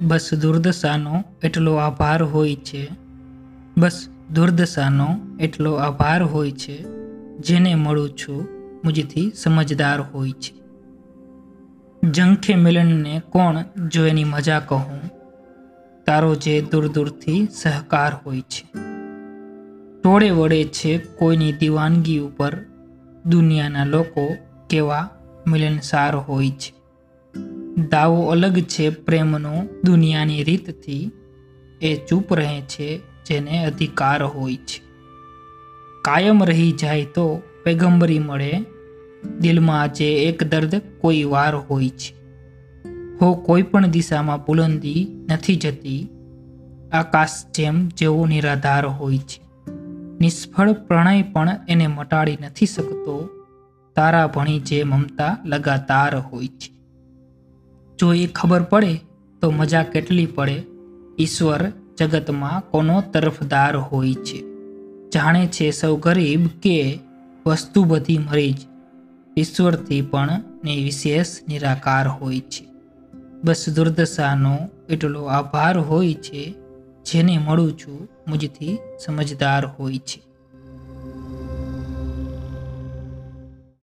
બસ દુર્દશાનો એટલો આભાર હોય છે. બસ દુર્દશાનો એટલો આભાર હોય છે, જેને મળું છું મુજથી સમજદાર હોય છે. જંખે મિલનને કોણ જો એની મજા કહું? તારો જે દૂર દૂરથી સહકાર હોય છે. ટોળે વળે છે કોઈની દીવાનગી ઉપર દુનિયાના લોકો કેવા મિલનસાર હોય છે. દાવો અલગ છે પ્રેમનો દુનિયાની રીતથી. એ ચૂપ રહે છે, જેને અધિકાર હોય છે. કાયમ રહી જાય તો પેગંબરી મળે. દિલમાં જે એક દર્દ કોઈ વાર હોય છે. હો, કોઈ પણ દિશામાં બુલંદી નથી જતી. આકાશ જેમ જેવો નિરાધાર હોય છે. નિષ્ફળ પ્રણય પણ એને મટાડી નથી શકતો. તારા ભણી જે મમતા લગાતાર હોય છે. જો એ ખબર પડે, તો મજા કેટલી પડે? ઈશ્વર જગતમાં કોનો તરફદાર હોય છે? જાણે છે સૌ ગરીબ કે વસ્તુ બધી મરી જ. ઈશ્વરથી પણ ને વિશેષ નિરાકાર હોય છે. બસ દુર્દશાનો એટલો આભાર હોય છે, જેને મળું છું મુજથી સમજદાર હોય છે.